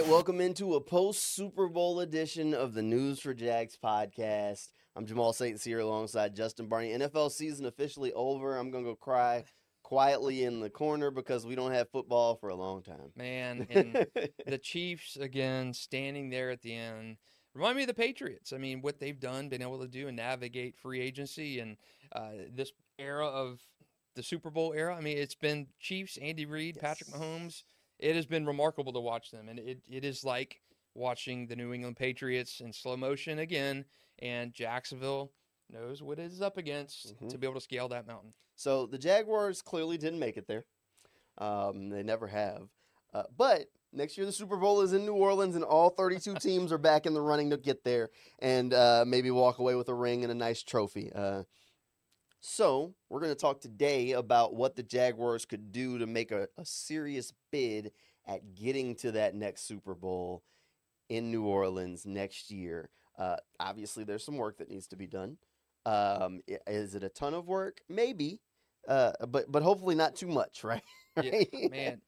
right, welcome into a post Super Bowl edition of the News for Jags podcast. I'm Jamal St. Cyr alongside Justin Barney. NFL season officially over. I'm gonna go cry quietly in the corner because we don't have football for a long time. Man, and the Chiefs again standing there at the end. Remind me of the Patriots. I mean, what they've done, been able to do and navigate free agency and uh, this era of the Super Bowl era. I mean, it's been Chiefs, Andy Reid, yes. Patrick Mahomes. It has been remarkable to watch them, and it, it is like watching the New England Patriots in slow motion again, and Jacksonville knows what it is up against mm-hmm. to be able to scale that mountain. So the Jaguars clearly didn't make it there. Um, they never have. Uh, but next year the Super Bowl is in New Orleans, and all 32 teams are back in the running to get there and uh, maybe walk away with a ring and a nice trophy. Uh, so we're going to talk today about what the Jaguars could do to make a, a serious bid at getting to that next Super Bowl in New Orleans next year. Uh, obviously, there's some work that needs to be done. Um, is it a ton of work? Maybe, uh, but but hopefully not too much, right? yeah, man.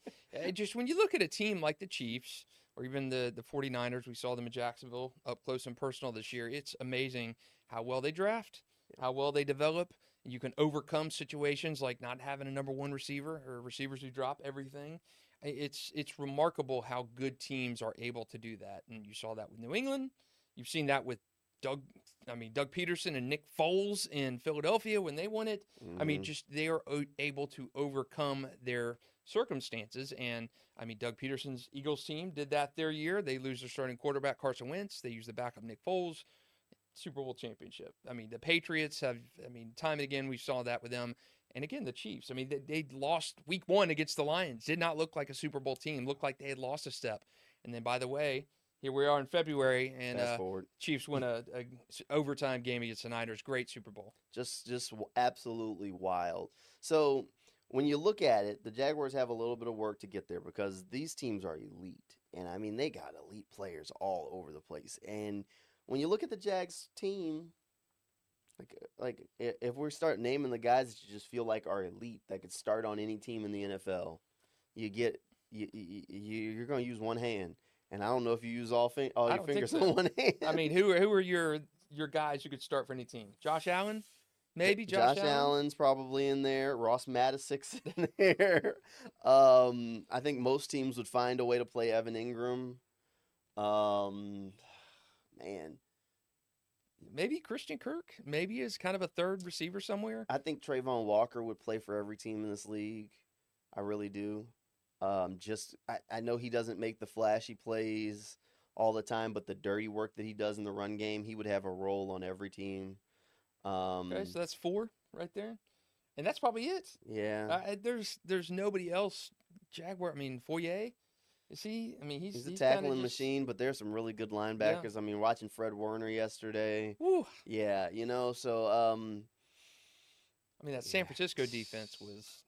Just when you look at a team like the Chiefs or even the the 49ers, we saw them in Jacksonville up close and personal this year. It's amazing how well they draft, how well they develop. You can overcome situations like not having a number one receiver or receivers who drop everything. It's it's remarkable how good teams are able to do that, and you saw that with New England. You've seen that with Doug, I mean Doug Pederson and Nick Foles in Philadelphia when they won it. Mm-hmm. I mean, mm-hmm. just they are able to overcome their circumstances. And I mean, Doug Pederson's Eagles team did that their year. They lose their starting quarterback Carson Wentz. They use the backup Nick Foles. Super Bowl championship. I mean, the Patriots have. I mean, time and again we saw that with them. And again, the Chiefs. I mean, they, they lost Week One against the Lions. Did not look like a Super Bowl team. Looked like they had lost a step. And then, by the way, here we are in February, and uh, Chiefs win a, a, overtime game against the Niners. Great Super Bowl. Just just absolutely wild. So when you look at it, the Jaguars have a little bit of work to get there because these teams are elite, and I mean they got elite players all over the place. And when you look at the Jags team, like like if we start naming the guys that you just feel like are elite that could start on any team in the NFL, you get you, you you're going to use one hand and I don't know if you use all, fin- all your fingers so. on one hand. I mean, who are, who are your your guys you could start for any team? Josh Allen, maybe Josh, Josh Allen? Allen's probably in there. Ross Matisic's in there. Um, I think most teams would find a way to play Evan Engram. Um, man, maybe Christian Kirk. Maybe is kind of a third receiver somewhere. I think Travon Walker would play for every team in this league. I really do. Um, just I, I know he doesn't make the flashy plays all the time, but the dirty work that he does in the run game, he would have a role on every team. Um, okay, so that's four right there, and that's probably it. Yeah, uh, there's there's nobody else. Jaguar. I mean, Foye. Is he? I mean, he's, he's a tackling just... machine, but there's some really good linebackers. Yeah. I mean, watching Fred Warner yesterday. Woo. Yeah, you know, so um, I mean, that San Francisco defense was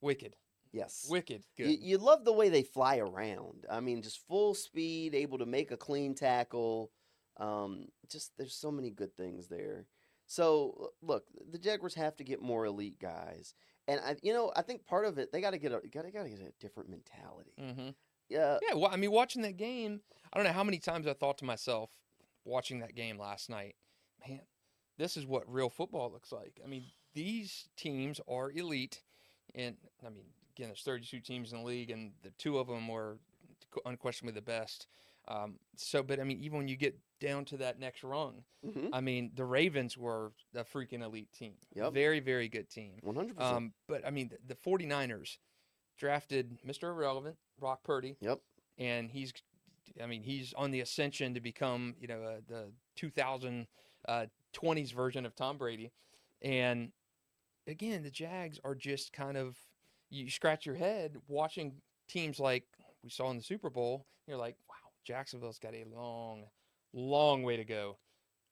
wicked. Yes. Wicked good. You, you, love the way they fly around. I mean, just full speed, able to make a clean tackle. Um, just there's so many good things there. So look, the Jaguars have to get more elite guys, and I, you know, I think part of it they got to get a got to got to get a different mentality. Mm-hmm. Yeah. Yeah. Well, I mean, watching that game, I don't know how many times I thought to myself, watching that game last night, man, this is what real football looks like. I mean, these teams are elite, and I mean, again, there's 32 teams in the league, and the two of them were unquestionably the best. Um, so, but I mean, even when you get down to that next rung, mm-hmm. I mean, the Ravens were a freaking elite team. Yep. Very, very good team. 100%. Um, but I mean, the, the 49ers drafted Mr. Irrelevant, Brock Purdy. Yep. And he's, I mean, he's on the ascension to become, you know, uh, the 2020s uh, version of Tom Brady. And again, the Jags are just kind of you scratch your head watching teams like we saw in the Super Bowl. You're like, wow, Jacksonville's got a long, long way to go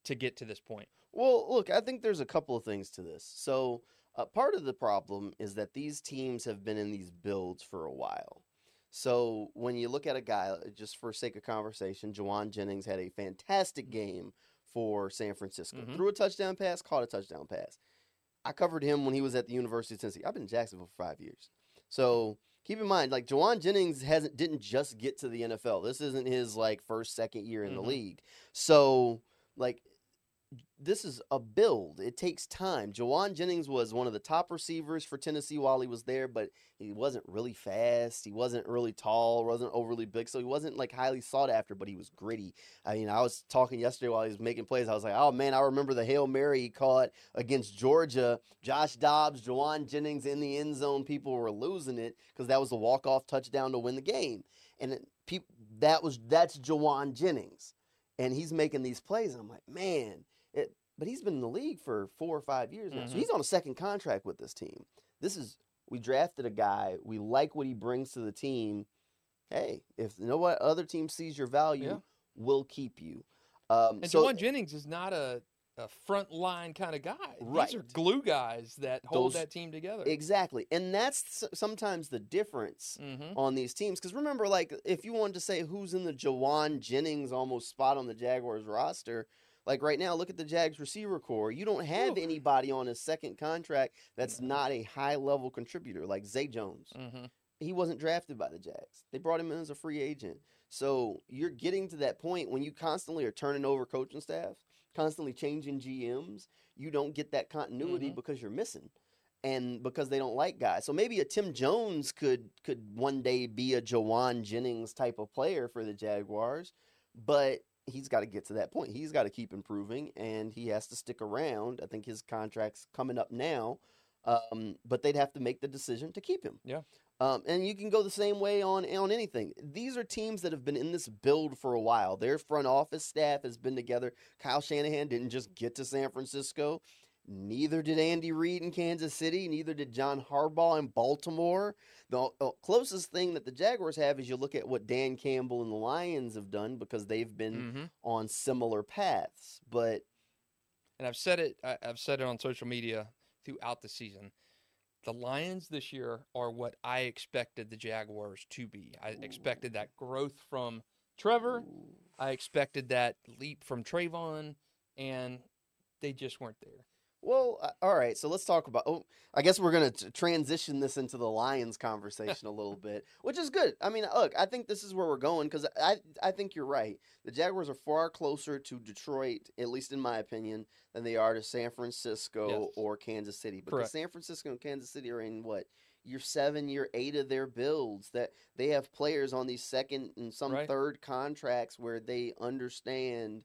to get to this point. Well, look, I think there's a couple of things to this. So, uh, part of the problem is that these teams have been in these builds for a while. So, when you look at a guy, uh, just for sake of conversation, Jauan Jennings had a fantastic game for San Francisco. Mm-hmm. Threw a touchdown pass, caught a touchdown pass. I covered him when he was at the University of Tennessee. I've been in Jacksonville for five years. So keep in mind, like Jauan Jennings hasn't didn't just get to the NFL. This isn't his like first second year in the Mhm. league. So like this is a build. It takes time. Jauan Jennings was one of the top receivers for Tennessee while he was there, but he wasn't really fast. He wasn't really tall, wasn't overly big, so he wasn't like highly sought after, but he was gritty. I mean, I was talking yesterday while he was making plays. I was like, oh man, I remember the Hail Mary he caught against Georgia. Josh Dobbs, Jauan Jennings in the end zone. People were losing it because that was the walk-off touchdown to win the game. And it, peop, that was that's Jauan Jennings. And he's making these plays. And I'm like, man, but he's been in the league for four or five years now. So Mhm. he's on a second contract with this team. This is we drafted a guy. We like what he brings to the team. Hey, if you know what other team sees your value, Yeah. we'll keep you. Um, And so Jauan Jennings is not a, a front line kind of guy. These are Right. glue guys that hold Those- that team together. exactly, and that's sometimes the difference hmm on these teams. Because remember, like if you wanted to say who's in the Jauan Jennings almost spot on the Jaguars roster, like right now, look at the Jags receiver core. You don't have Ooh. anybody on a second contract that's No. not a high level contributor like Zay Jones. hmm He wasn't drafted by the Jags. They brought him in as a free agent. So you're getting to that point when you constantly are turning over coaching staff, constantly changing GMs. You don't get that continuity Mhm. because you're missing, and because they don't like guys. So maybe a Tim Jones could could one day be a Jauan Jennings type of player for the Jaguars, but he's got to get to that point. He's got to keep improving, and he has to stick around. I think his contract's coming up now, um, but they'd have to make the decision to keep him. Yeah. Um, and you can go the same way on on anything. These are teams that have been in this build for a while. Their front office staff has been together. Kyle Shanahan didn't just get to San Francisco. Neither did Andy Reid in Kansas City. Neither did John Harbaugh in Baltimore. The, the closest thing that the Jaguars have is you look at what Dan Campbell and the Lions have done because they've been hmm on similar paths. But And I've said it. I've said it on social media throughout the season. The Lions this year are what I expected the Jaguars to be. I expected that growth from Trevor. I expected that leap from Travon, and they just weren't there. Well, uh, all right. So let's talk about. Oh, I guess we're gonna t- transition this into the Lions conversation a little bit, which is good. I mean, look, I think this is where we're going because I I think you're right. The Jaguars are far closer to Detroit, at least in my opinion, than they are to San Francisco Yes. or Kansas City. Because Correct. San Francisco and Kansas City are in what year seven, year eight of their builds. That they have players on these second and some Right. third contracts where they understand.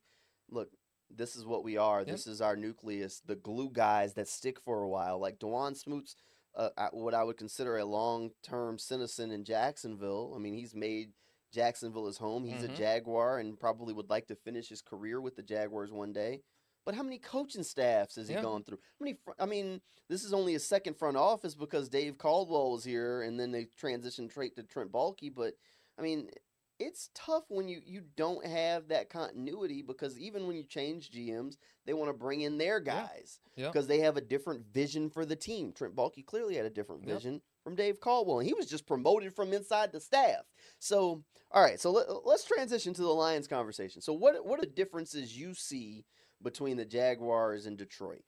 Look, this is what we are. Yep. This is our nucleus, the glue guys that stick for a while. Like Dawuane Smoots, uh, what I would consider a long term citizen in Jacksonville. I mean, he's made Jacksonville his home. He's Mhm. a Jaguar and probably would like to finish his career with the Jaguars one day. But how many coaching staffs has he gone through? How many? fr- I mean, this is only a second front office because Dave Caldwell was here, and then they transitioned straight to Trent Baalke. But I mean, it's tough when you you don't have that continuity because even when you change GMs, they want to bring in their Yeah. guys Yeah. because they have a different vision for the team. Trent Baalke clearly had a different vision from Dave Caldwell, and he was just promoted from inside the staff. So, all right, so let, let's transition to the Lions conversation. So, what what are differences you see between the Jaguars and Detroit?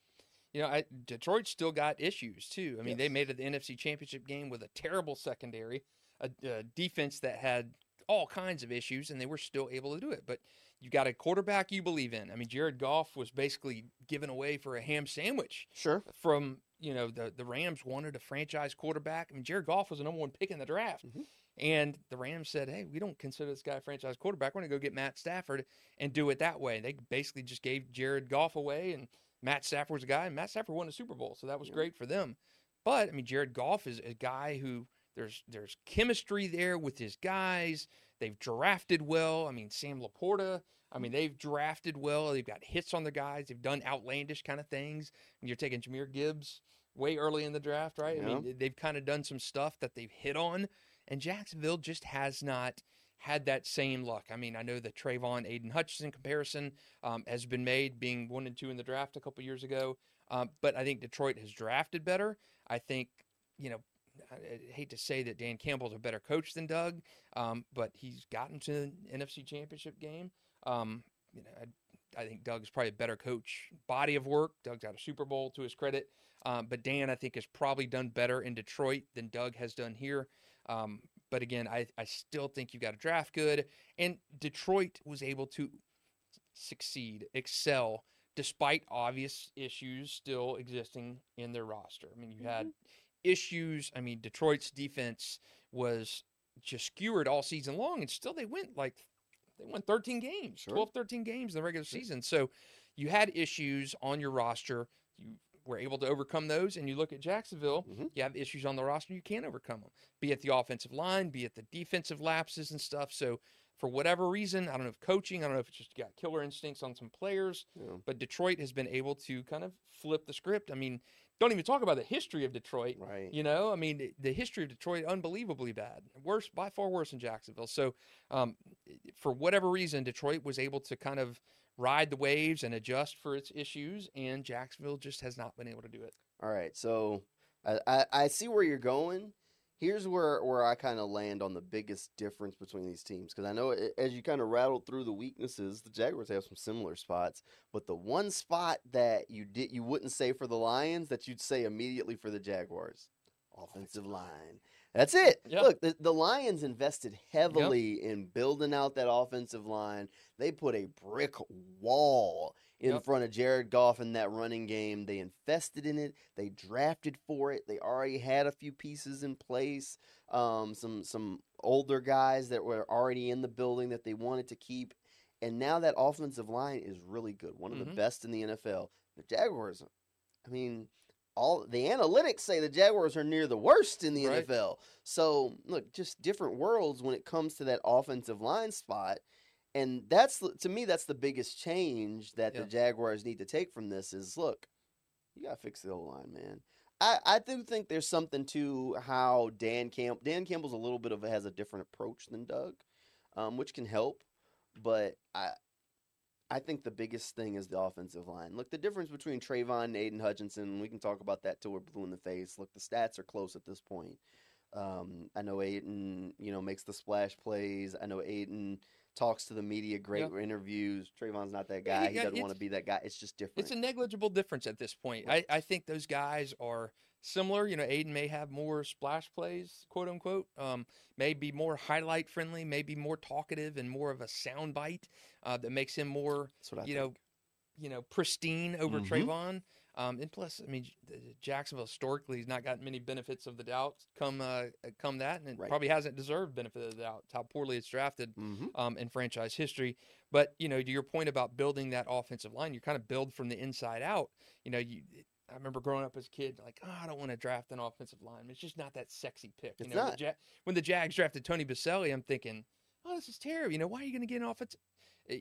You know, I, Detroit still got issues too. I mean, they made it the NFC Championship game with a terrible secondary, a, a defense that had all kinds of issues, and they were still able to do it. But you got a quarterback you believe in. I mean, Jared Goff was basically given away for a ham sandwich Sure. from you know the the Rams wanted a franchise quarterback. I mean, Jared Goff was the number one pick in the draft, Mhm. and the Rams said, "Hey, we don't consider this guy a franchise quarterback. We're going to go get Matt Stafford and do it that way." They basically just gave Jared Goff away, and Matt Stafford was a guy, and Matt Stafford won a Super Bowl, so that was Yeah. great for them. But I mean, Jared Goff is a guy who there's there's chemistry there with his guys. They've drafted well. I mean, Sam LaPorta. I mean, they've drafted well. They've got hits on the guys. They've done outlandish kind of things. And you're taking Jahmyr Gibbs way early in the draft, right? I mean, they've kind of done some stuff that they've hit on, and Jacksonville just has not had that same luck. I mean, I know the Travon Aidan Hutchinson comparison um, has been made, being one and two in the draft a couple years ago, um, but I think Detroit has drafted better. I think, you know, I hate to say that Dan Campbell's a better coach than Doug, um, but he's gotten to the NFC Championship game. Um, you know, I, I think Doug's probably a better coach. Body of work. Doug's got a Super Bowl to his credit. Um, but Dan, I think, has probably done better in Detroit than Doug has done here. Um, but again, I, I still think you've got to draft good. And Detroit was able to succeed, excel, despite obvious issues still existing in their roster. I mean, you had issues. I mean, Detroit's defense was just skewered all season long, and still they went like they won 13 games, Sure. 12, 13 games in the regular Sure. season. So you had issues on your roster. You were able to overcome those. And you look at Jacksonville, Mhm. you have issues on the roster, you can't overcome them, be it the offensive line, be it the defensive lapses and stuff. So for whatever reason, I don't know if coaching, I don't know if it's just got killer instincts on some players, Yeah. but Detroit has been able to kind of flip the script. I mean, don't even talk about the history of Detroit. Right. You know, I mean, the history of Detroit unbelievably bad, worse by far worse than Jacksonville. So, um, for whatever reason, Detroit was able to kind of ride the waves and adjust for its issues, and Jacksonville just has not been able to do it. All right, so I, I, I see where you're going. Here's where, where I kind of land on the biggest difference between these teams because I know a- as you kind of rattled through the weaknesses, the Jaguars have some similar spots, but the one spot that you did you wouldn't say for the Lions that you'd say immediately for the Jaguars, offensive line. That's it. Look, the, the Lions invested heavily in building out that offensive line. They put a brick wall in Yep. front of Jared Goff in that running game. They invested in it. They drafted for it. They already had a few pieces in place. Um, some some older guys that were already in the building that they wanted to keep. And now that offensive line is really good. One of the Mhm. best in the NFL. The Jaguars, I mean, all the analytics say the Jaguars are near the worst in the Right. NFL. So look, just different worlds when it comes to that offensive line spot. And that's to me, that's the biggest change that Yeah. the Jaguars need to take from this is look, you gotta fix the O line, man. I, I do think there's something to how Dan Camp Dan Campbell's a little bit of a, has a different approach than Doug, um, which can help. But I I think the biggest thing is the offensive line. Look, the difference between Travon and Aidan Hutchinson, we can talk about that till we're blue in the face. Look, the stats are close at this point. Um, I know Aidan, you know, makes the splash plays. I know Aidan talks to the media, great interviews. Travon's not that Yeah, guy. he he doesn't want to be that guy. It's just different. It's a negligible difference at this point. Right. I, I think those guys are similar. You know, Aidan may have more splash plays, quote unquote, um, may be more highlight friendly, maybe more talkative and more of a sound bite uh, that makes him more you think. know, you know, pristine over Mhm. Travon. Um, and plus, I mean, uh, Jacksonville historically has not gotten many benefits of the doubt come uh, come that, and it Right. probably hasn't deserved benefit of the doubt. How poorly it's drafted Mhm. um, in franchise history. But you know, to your point about building that offensive line, you kind of build from the inside out. You know, you. I remember growing up as a kid, like, oh, I don't want to draft an offensive lineman. It's just not that sexy pick. You It's know, not. The ja- when the Jags drafted Tony Boselli, I'm thinking, oh, this is terrible. You know, why are you going to get an offensive?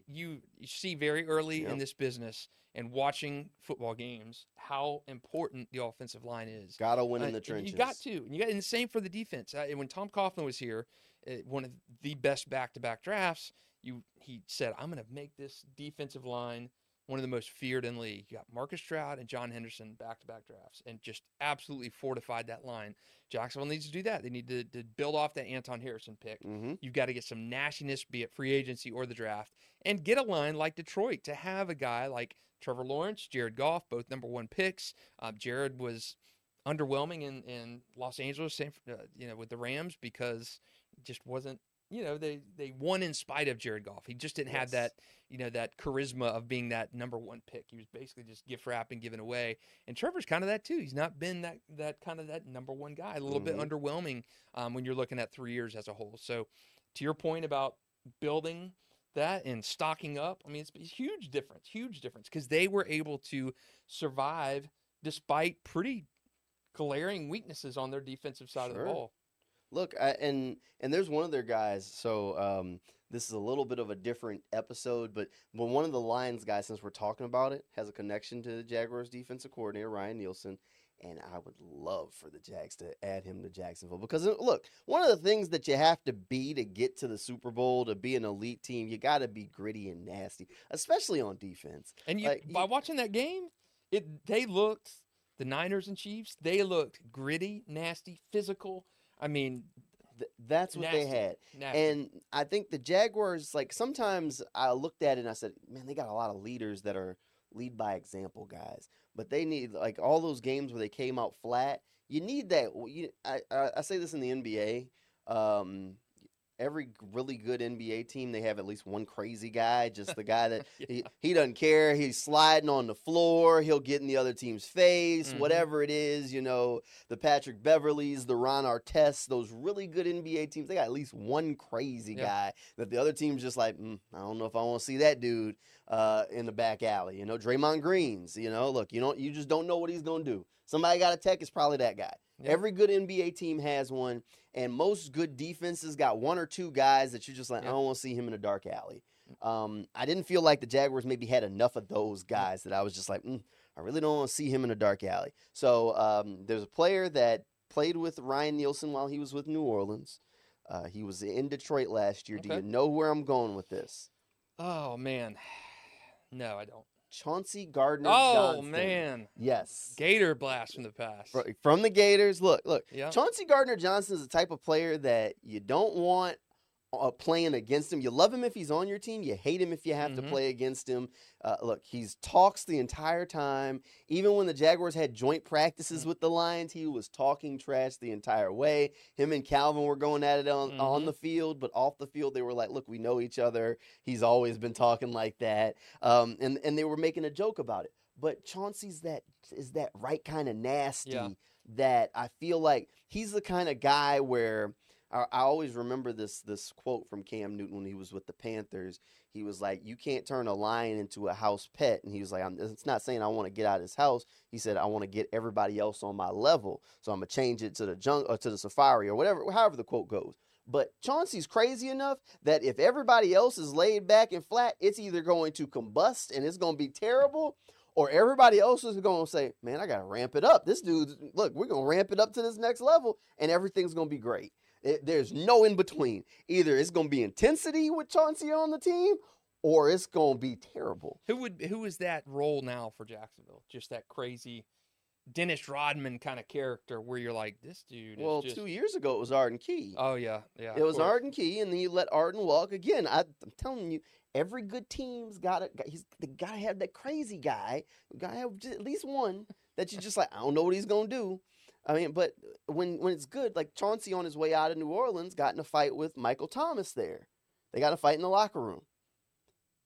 you you see very early Yep. in this business and watching football games how important the offensive line is. Gotta win Uh, in the trenches. You got to, and you got, and the same for the defense. Uh, and when Tom Coughlin was here, uh, one of the best back-to-back drafts, you he said, "I'm going to make this defensive line one of the most feared in the league." You got Marcus Stroud and John Henderson back-to-back drafts, and just absolutely fortified that line. Jacksonville needs to do that. They need to, to build off that Anton Harrison pick. Mm-hmm. You've got to get some nastiness, be it free agency or the draft, and get a line like Detroit to have a guy like Trevor Lawrence, Jared Goff, both number one picks. Uh, Jared was underwhelming in, in Los Angeles, San, uh, you know, with the Rams because just wasn't. You know, they they won in spite of Jared Goff. He just didn't have that, you know, that charisma of being that number one pick. He was basically just gift wrapping, giving away. And Trevor's kind of that too. He's not been that that kind of that number one guy. A little bit Mhm. underwhelming um, when you're looking at three years as a whole. So, to your point about building that and stocking up, I mean, it's a huge difference, huge difference because they were able to survive despite pretty glaring weaknesses on their defensive side of the ball. Look, I, and and there's one of their guys. So um, this is a little bit of a different episode, but but one of the Lions guys, since we're talking about it, has a connection to the Jaguars defensive coordinator Ryan Nielsen, and I would love for the Jags to add him to Jacksonville because uh, look, one of the things that you have to be to get to the Super Bowl to be an elite team, you got to be gritty and nasty, especially on defense. And you, Like, by you- watching that game, it they looked the Niners and Chiefs. They looked gritty, nasty, physical. I mean, Th- that's what they had. nasty. And I think the Jaguars, like sometimes I looked at it and I said, man, they got a lot of leaders that are lead by example guys. But they need like all those games where they came out flat. You need that. You, I, I I say this in the NBA. Um, every really good NBA team, they have at least one crazy guy, just the guy that Yeah. he, he doesn't care. He's sliding on the floor. He'll get in the other team's face, Mhm. whatever it is. You know, the Patrick Beverleys, the Ron Artests, those really good NBA teams, they got at least one crazy Yeah. guy that the other team's just like, "Mm, I don't know if I want to see that dude uh, in the back alley. You know, Draymond Greens. You know, look, you don't, you just don't know what he's gonna do. Somebody got a tech, is probably that guy. Yeah. Every good NBA team has one, and most good defenses got one or two guys that you're just like. I don't want to see him in a dark alley. Um, I didn't feel like the Jaguars maybe had enough of those guys that I was just like, mm, I really don't want to see him in a dark alley. So um, there's a player that played with Ryan Nielsen while he was with New Orleans. Uh, he was in Detroit last year. Do you know where I'm going with this? Oh man, no, I don't. Chauncey Gardner. Johnson. Oh Johnson. man, yes, Gator blast from the past. From the Gators. Look, look. Chauncey Gardner Johnson is the type of player that you don't want uh, playing against him. You love him if he's on your team. You hate him if you have to Mhm. play against him. Uh, look, he's talks the entire time. Even when the Jaguars had joint practices Mm. with the Lions, he was talking trash the entire way. Him and Calvin were going at it on, on Mhm. the field, but off the field, they were like, "Look, we know each other. He's always been talking like that," um, and and they were making a joke about it. But Chauncey's that is that right kind of nasty that I feel like he's the kind of guy where I, I always remember this this quote from Cam Newton when he was with the Panthers. He was like, "You can't turn a lion into a house pet," and he was like, I'm, "It's not saying I want to get out of his house." He said, "I want to get everybody else on my level, so I'm gonna change it to the jung- or to the safari or whatever, however the quote goes." But Chauncey's crazy enough that if everybody else is laid back and flat, it's either going to combust and it's going to be terrible, or everybody else is going to say, "Man, I got to ramp it up. This dude, look, we're going to ramp it up to this next level, and everything's going to be great." It, there's no in between. Either it's going to be intensity with Chauncey on the team, or it's going to be terrible. Who would who is that role now for Jacksonville? Just that crazy Dennis Rodman kind of character where you're like, this dude. Well, just, two years ago it was Arden Key. Oh yeah, yeah. it was course. Arden Key, and then you let Arden walk again. I, I'm telling you, every good team's got to he's they got to have that crazy guy. Got to have at least one that you just like. I don't know what he's gonna do. I mean, but when when it's good, like Chauncey on his way out of New Orleans got in a fight with Michael Thomas there. They got a fight in the locker room.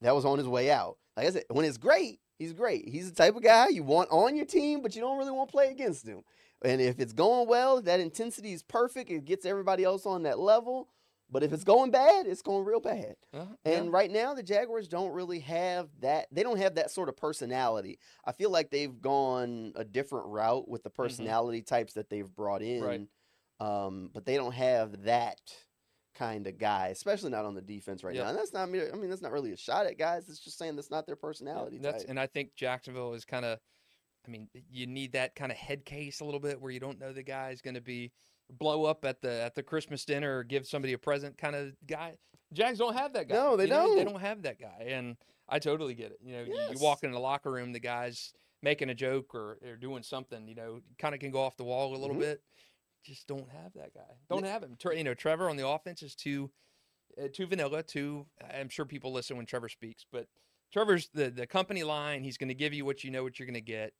That was on his way out. Like I said, when it's great, he's great. He's the type of guy you want on your team, but you don't really want to play against him. And if it's going well, that intensity is perfect. It gets everybody else on that level. But if it's going bad, it's going real bad. Uh, And yeah. right now, the Jaguars don't really have that. They don't have that sort of personality. I feel like they've gone a different route with the personality types that they've brought in. Mm-hmm. Right. Um, but they don't have that kind of guy, especially not on the defense right Yep. now. And that's not. I mean, that's not really a shot at guys. It's just saying that's not their Yeah, personality that's type. and I think Jacksonville is kind of. I mean, you need that kind of head case a little bit where you don't know the guy is going to be blow up at the at the Christmas dinner or give somebody a present kind of guy. Jags don't have that guy. No, they you know? They don't. don't have that guy, and I totally get it. You know, you, you walk in the locker room, the guy's making a joke or, or doing something. You know, kind of can go off the wall a little Mhm. bit. Just don't have that guy. Don't have him. You know, Trevor on the offense is too uh, too vanilla. Too. I'm sure people listen when Trevor speaks, but Trevor's the the company line. He's going to give you what you know what you're going to get.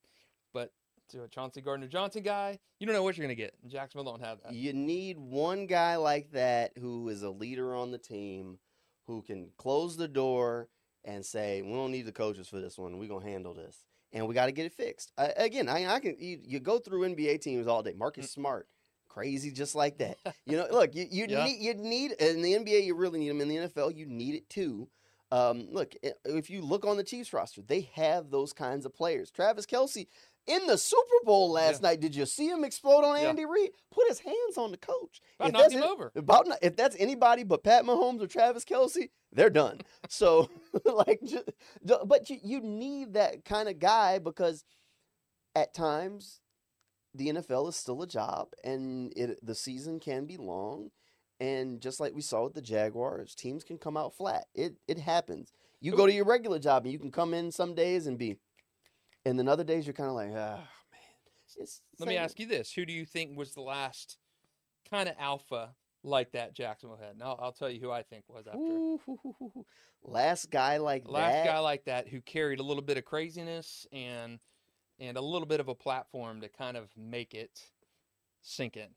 To a Chauncey Gardner Johnson guy, you don't know what you're going to get. Jacksonville don't have that. You need one guy like that who is a leader on the team, who can close the door and say, "We don't need the coaches for this one. We're gonna handle this, and we got to get it fixed." Again, I, I can you, you go through NBA teams all day. Marcus Smart, crazy just like that. You know, look, you, you Yeah. need you need in the NBA, you really need them. In the NFL, you need it too. Um, look, if you look on the Chiefs roster, they have those kinds of players. Travis Kelce in the Super Bowl last Yeah. night, did you see him explode on Yeah. Andy Reid? Put his hands on the coach. About If knocked that's him it- over. About if that's anybody but Pat Mahomes or Travis Kelce, they're done. so, like, ju- ju- but you you need that kind of guy because at times the NFL is still a job and it the season can be long. And just like we saw with the Jaguars, teams can come out flat. It it happens. You go to your regular job and you can come in some days and be, and then other days you're kind of like, ah, man. It's Let me ask you this: Who do you think was the last kind of alpha like that Jacksonville had? And I'll, I'll tell you who I think was after. Ooh, hoo, hoo, hoo, hoo. Last guy like last that. guy like that who carried a little bit of craziness and and a little bit of a platform to kind of make it sink in.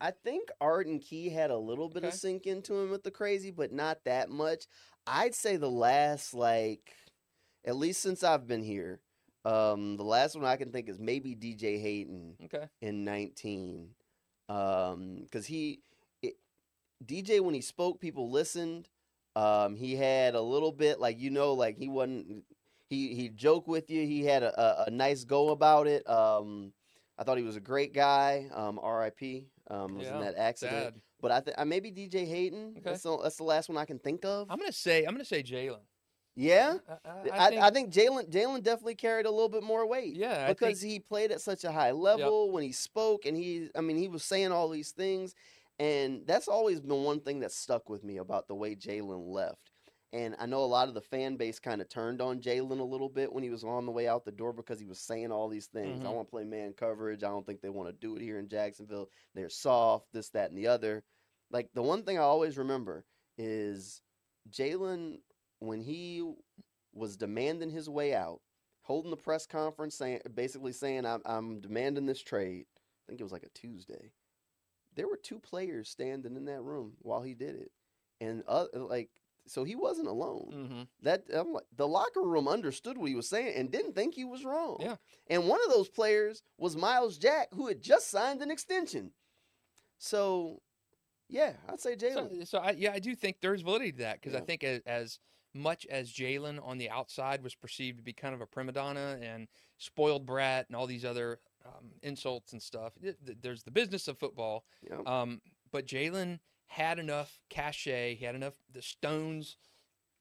I think Arden Key had a little bit of sink into him with the crazy, but not that much. I'd say the last like at least since I've been here, um, the last one I can think is maybe DJ Hayden Okay. in 19. Um, because he it, DJ when he spoke, people listened. Um, he had a little bit like you know, like he wasn't he he joked with you. He had a, a, a nice go about it. Um, I thought he was a great guy. Um, R.I.P. Um, was in that accident. Sad. But I think maybe DJ Hayden. Okay. That's the, that's the last one I can think of. I'm gonna say I'm gonna say Jalen. Yeah, I, I, I, think, I think Jalen Jalen definitely carried a little bit more weight yeah, because think, he played at such a high level when he spoke, and he I mean he was saying all these things, and that's always been one thing that stuck with me about the way Jalen left. And I know a lot of the fan base kind of turned on Jalen a little bit when he was on the way out the door because he was saying all these things. I Mhm. want to play man coverage. I don't think they want to do it here in Jacksonville. They're soft, this, that, and the other. Like the one thing I always remember is Jalen when he was demanding his way out, holding the press conference, saying basically saying I'm I'm demanding this trade. I think it was like a Tuesday. There were two players standing in that room while he did it, and uh, like so he wasn't alone. Mhm. That I'm like, the locker room understood what he was saying and didn't think he was wrong. Yeah. And one of those players was Myles Jack, who had just signed an extension. So, yeah, I'd say Jalen. So, so I, yeah, I do think there's validity to that because I think as, as much as Jalen on the outside was perceived to be kind of a prima donna and spoiled brat and all these other um, insults and stuff, there's the business of football. Yeah. Um, but Jalen had enough cachet, he had enough the stones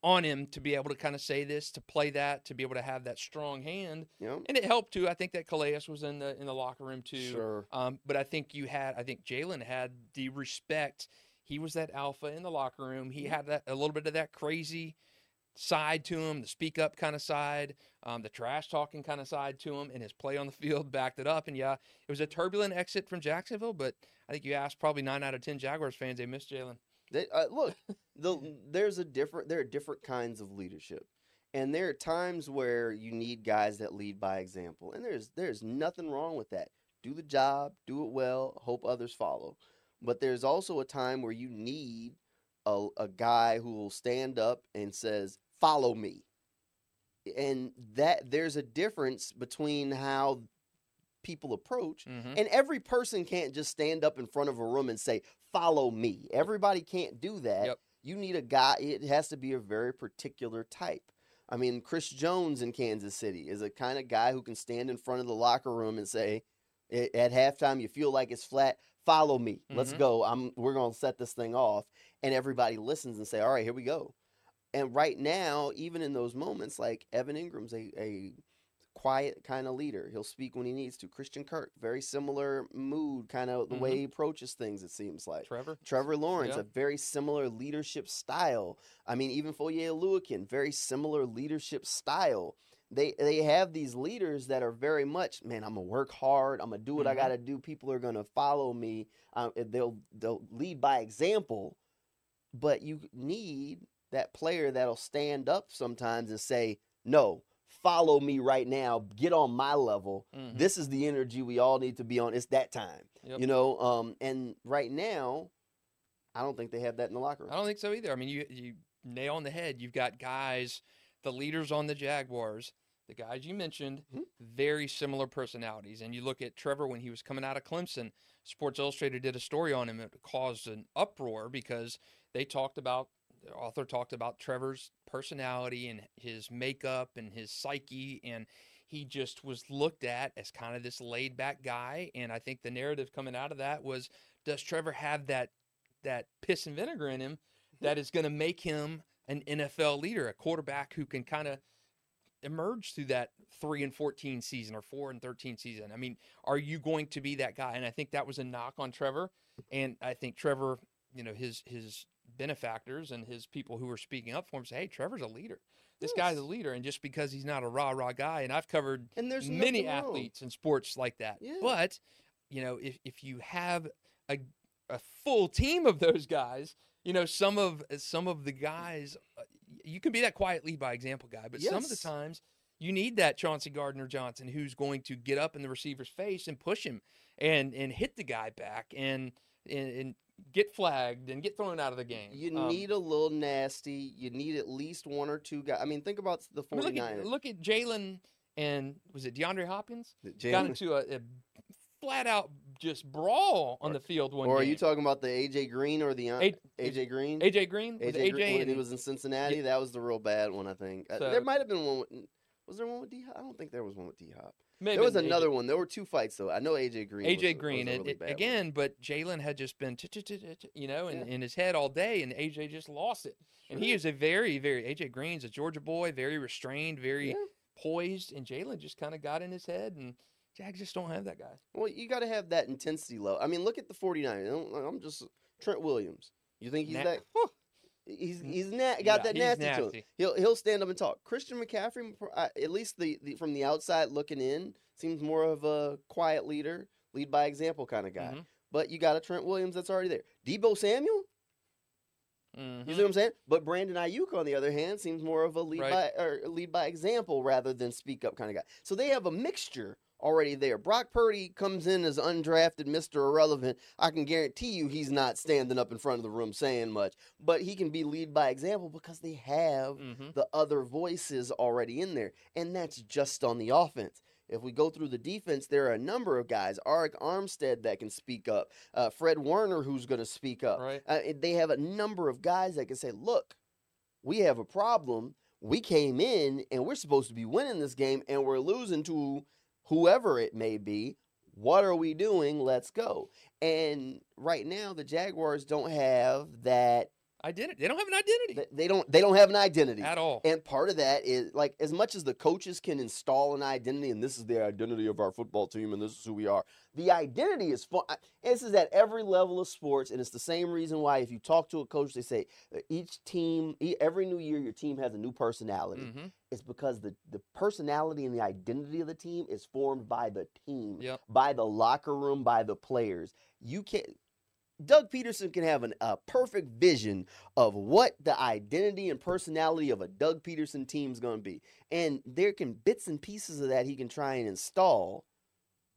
on him to be able to kind of say this, to play that, to be able to have that strong hand, yeah. and it helped too. I think that Calais was in the in the locker room too. Sure. Um, but I think you had, I think Jalen had the respect. He was that alpha in the locker room. He had that a little bit of that crazy side to him, the speak up kind of side, um, the trash talking kind of side to him, and his play on the field backed it up. And yeah, it was a turbulent exit from Jacksonville, but I think you asked probably nine out of ten Jaguars fans they missed Jalen. Uh, look, the, there's a different. There are different kinds of leadership, and there are times where you need guys that lead by example, and there's there's nothing wrong with that. Do the job, do it well, hope others follow. But there's also a time where you need a, a guy who will stand up and says, "Follow me," and that there's a difference between how people approach Mm-hmm. and every person can't just stand up in front of a room and say, follow me. Everybody can't do that. Yep. You need a guy, it has to be a very particular type. I mean, Chris Jones in Kansas City is a kind of guy who can stand in front of the locker room and say, at halftime, you feel like it's flat, follow me. Let's Mhm. go. I'm we're gonna set this thing off. And everybody listens and say, All right, here we go. And right now, even in those moments, like Evan Engram's a, a quiet kind of leader. He'll speak when he needs to. Christian Kirk, very similar mood, kind of the way Mhm. he approaches things, it seems like. Trevor. Trevor Lawrence, Yeah. a very similar leadership style. I mean, even Foye Oluokun, very similar leadership style. They they have these leaders that are very much, man, I'm gonna work hard. I'm gonna do what I Mhm. gotta do. People are gonna follow me. Um, they'll they'll lead by example. But you need that player that'll stand up sometimes and say, "No, follow me right now. Get on my level. Mhm. This is the energy we all need to be on. It's that time." Yep. You know, um, and right now, I don't think they have that in the locker room. I don't think so either. I mean, you you nail on the head. You've got guys, the leaders on the Jaguars, the guys you mentioned, Mhm. very similar personalities. And you look at Trevor when he was coming out of Clemson. Sports Illustrated did a story on him. It caused an uproar because they talked about the author talked about Trevor's personality and his makeup and his psyche and he just was looked at as kind of this laid back guy and I think the narrative coming out of that was does Trevor have that that piss and vinegar in him that is going to make him an NFL leader, a quarterback who can kind of emerge through that 3 and 14 season or 4 and 13 season. I mean, are you going to be that guy? And I think that was a knock on Trevor and I think Trevor, you know, his his benefactors and his people who were speaking up for him say, "Hey, Trevor's a leader. This guy's a leader." And just because he's not a rah-rah guy and I've covered And there's many athletes in sports like that. Yeah. But you know, if if you have a a full team of those guys, you know, some of some of the guys, uh, you can be that quiet lead by example guy, but some of the times you need that Chauncey Gardner Johnson who's going to get up in the receiver's face and push him and and hit the guy back and and, and get flagged and get thrown out of the game. You Um, need a little nasty. You need at least one or two guys. I mean, think about the I mean, 49ers. look at look at Jalen and was it DeAndre Hopkins got into a, a flat out just brawl on the field one or are game. you talking about the AJ Green or the A- AJ Green? AJ Green AJ, AJ, Green when he was in Cincinnati. That was the real bad one, I think. Uh, So- there might have been one. With, was there one with D Hop? I don't think there was one with D Hop. maybe There was AJ another one. There were two fights though. I know AJ Green. AJ was Green, a really it- bad one. again, but Jalen had just been, you know, in, Yeah. in his head all day, and AJ just lost it. And he is a very, very AJ Green's a Georgia boy, very restrained, very Yeah. poised, and Jalen just kind of got in his head, and Jags just don't have that guy. Well, you got to have that intensity level. I mean, look at the 49ers. I'm- just Trent Williams. You think he's Na- that? Whew. He's he's na- got Yeah, that he's nasty, to him. He'll he'll stand up and talk. Christian McCaffrey, at least the, the from the outside looking in, seems more of a quiet leader, lead by example kind of guy. Mhm. But you got a Trent Williams that's already there. Deebo Samuel, Mhm. you see what I'm saying? But Brandon Aiyuk, on the other hand, seems more of a lead Right. by or lead by example rather than speak up kind of guy. So they have a mixture already there. Brock Purdy comes in as undrafted Mr. Irrelevant. I can guarantee you he's not standing up in front of the room saying much, but he can be lead by example because they have Mhm. the other voices already in there, and that's just on the offense. If we go through the defense, there are a number of guys. Arik Armstead that can speak up. Uh, Fred Warner who's going to speak up. Right. Uh, they have a number of guys that can say, look, we have a problem. We came in and we're supposed to be winning this game and we're losing to whoever it may be. What are we doing? Let's go. And right now, the Jaguars don't have that. Identity. They don't have an identity th- They don't. They don't have an identity. at all. And part of that is like as much as the coaches can install an identity, and this is the identity of our football team, and this is who we are. The identity is fun. This is at every level of sports, and it's the same reason why if you talk to a coach, they say uh, each team, every new year, your team has a new personality. hmm It's because the the personality and the identity of the team is formed by the team, Yep. by the locker room, by the players. You can't. Doug Pederson can have an, a perfect vision of what the identity and personality of a Doug Pederson team is going to be. And there can bits and pieces of that he can try and install.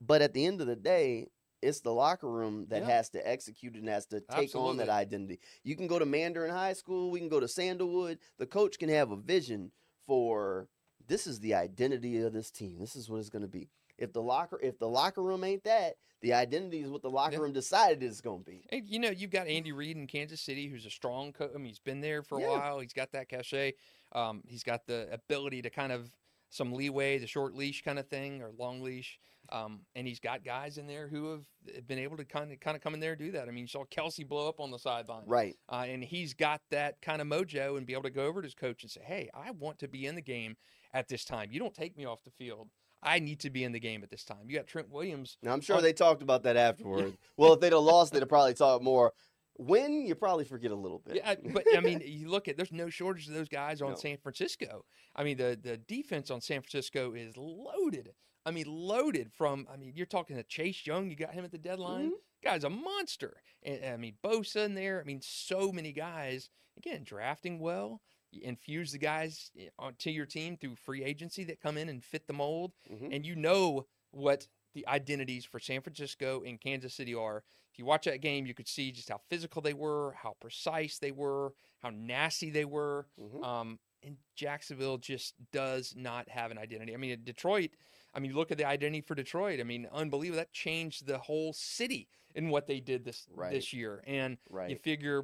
But at the end of the day, it's the locker room that Yeah. has to execute and has to take on that identity. You can go to Mandarin High School, we can go to Sandalwood. The coach can have a vision for this is the identity of this team. This is what it's going to be. If the locker if the locker room ain't that, the identity is what the locker Yeah. room decided it's going to be. Hey, you know, you've got Andy Reid in Kansas City, who's a strong coach. I mean, he's been there for a Yeah. while. He's got that cachet. Um, he's got the ability to kind of some leeway, the short leash kind of thing or long leash. Um, and he's got guys in there who have eh, been able to kind of kind of come in there and do that. I mean, you saw Kelce blow up on the sideline, Right. uh, and he's got that kind of mojo and be able to go over to his coach and say, "Hey, I want to be in the game at this time. You don't take me off the field. I need to be in the game at this time." You got Trent Williams Now I'm sure On- they talked about that afterward. well, if they'd have lost, they'd have probably talked more. Win, you probably forget a little bit. Yeah, but I mean, you look at there's no shortage of those guys on No. San Francisco. I mean, the the defense on San Francisco is loaded. I mean, loaded from. I mean, you're talking to Chase Young. You got him at the deadline. Mm-hmm. Guy's a monster. And I mean, Bosa in there. I mean, so many guys. Again, drafting well. Infuse the guys eh, onto your team through free agency that come in and fit the mold Mhm. and you know what the identities for San Francisco and Kansas City are. If you watch that game, you could see just how physical they were, how precise they were, how nasty they were. Mhm. Um, and Jacksonville just does not have an identity. I mean, Detroit, I mean, look at the identity for Detroit. I mean, unbelievable. That changed the whole city in what they did this Right. this year. And you figure,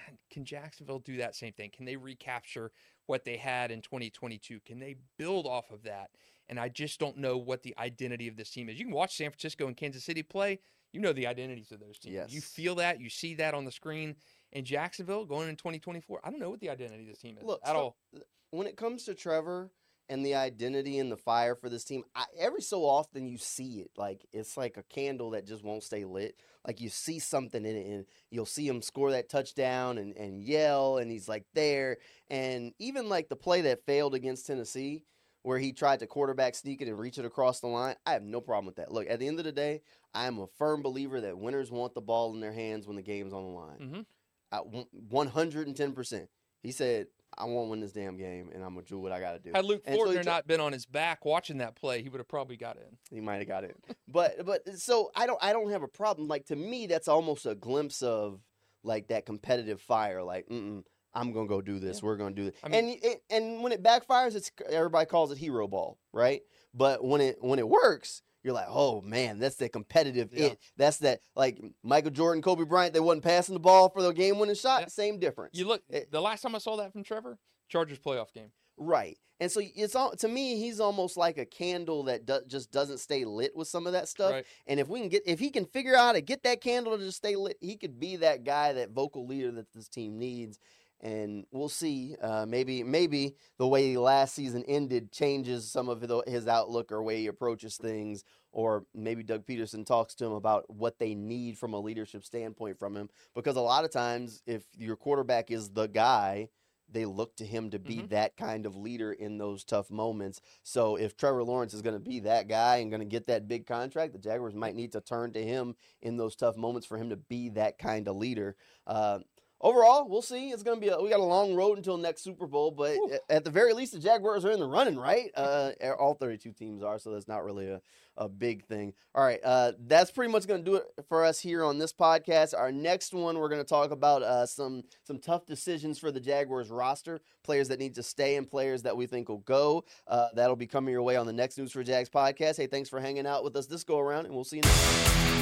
can Jacksonville do that same thing? Can they recapture what they had in 2022? Can they build off of that? And I just don't know what the identity of this team is. You can watch San Francisco and Kansas City play. You know the identities of those teams. Yes. You feel that. You see that on the screen. And Jacksonville going in 2024, I don't know what the identity of this team is Look, at so- all. when it comes to Trevor and the identity and the fire for this team, I, every so often you see it. Like it's like a candle that just won't stay lit. Like you see something in it, and you'll see him score that touchdown and, and yell, and he's like there. And even like the play that failed against Tennessee, where he tried to quarterback sneak it and reach it across the line, I have no problem with that. Look, at the end of the day, I am a firm believer that winners want the ball in their hands when the game's on the line. Mhm. I- one hundred and ten percent. He said, I want to win this damn game, and I'm gonna do what I got to do. Had Luke And so not been on his back watching that play, he would have probably got in. He might have got it, but but so I don't I don't have a problem. Like to me, that's almost a glimpse of like that competitive fire. Like, mm I'm gonna go do this. Yeah. We're gonna do this. I mean- and and when it backfires, it's everybody calls it hero ball, right? But when it when it works, you're like, oh man, that's the competitive Yeah. it. That's that like Michael Jordan, Kobe Bryant. They wasn't passing the ball for the game winning shot. Yeah. Same difference. You look, It- the last time I saw that from Trevor, Chargers playoff game. Right. And so it's all to me, he's almost like a candle that do, just doesn't stay lit with some of that stuff. Right. And if we can get, if he can figure out how to get that candle to just stay lit, he could be that guy, that vocal leader that this team needs. And we'll see. Uh, maybe, maybe the way last season ended changes some of his outlook or way he approaches things. Or maybe Doug Pederson talks to him about what they need from a leadership standpoint from him. Because a lot of times, if your quarterback is the guy, they look to him to be Mhm. that kind of leader in those tough moments. So if Trevor Lawrence is going to be that guy and going to get that big contract, the Jaguars might need to turn to him in those tough moments for him to be that kind of leader. Uh, overall, we'll see. It's going to be a, we got a long road until next Super Bowl, but a- at the very least, the Jaguars are in the running, right? Uh, all 32 teams are, so that's not really a, a big thing. All right, uh, that's pretty much going to do it for us here on this podcast. Our next one, we're going to talk about uh, some some tough decisions for the Jaguars roster, players that need to stay and players that we think will go. Uh, that'll be coming your way on the next News4JAX podcast. Hey, thanks for hanging out with us this go around, and we'll see you next. time.